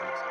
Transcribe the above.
Thanks.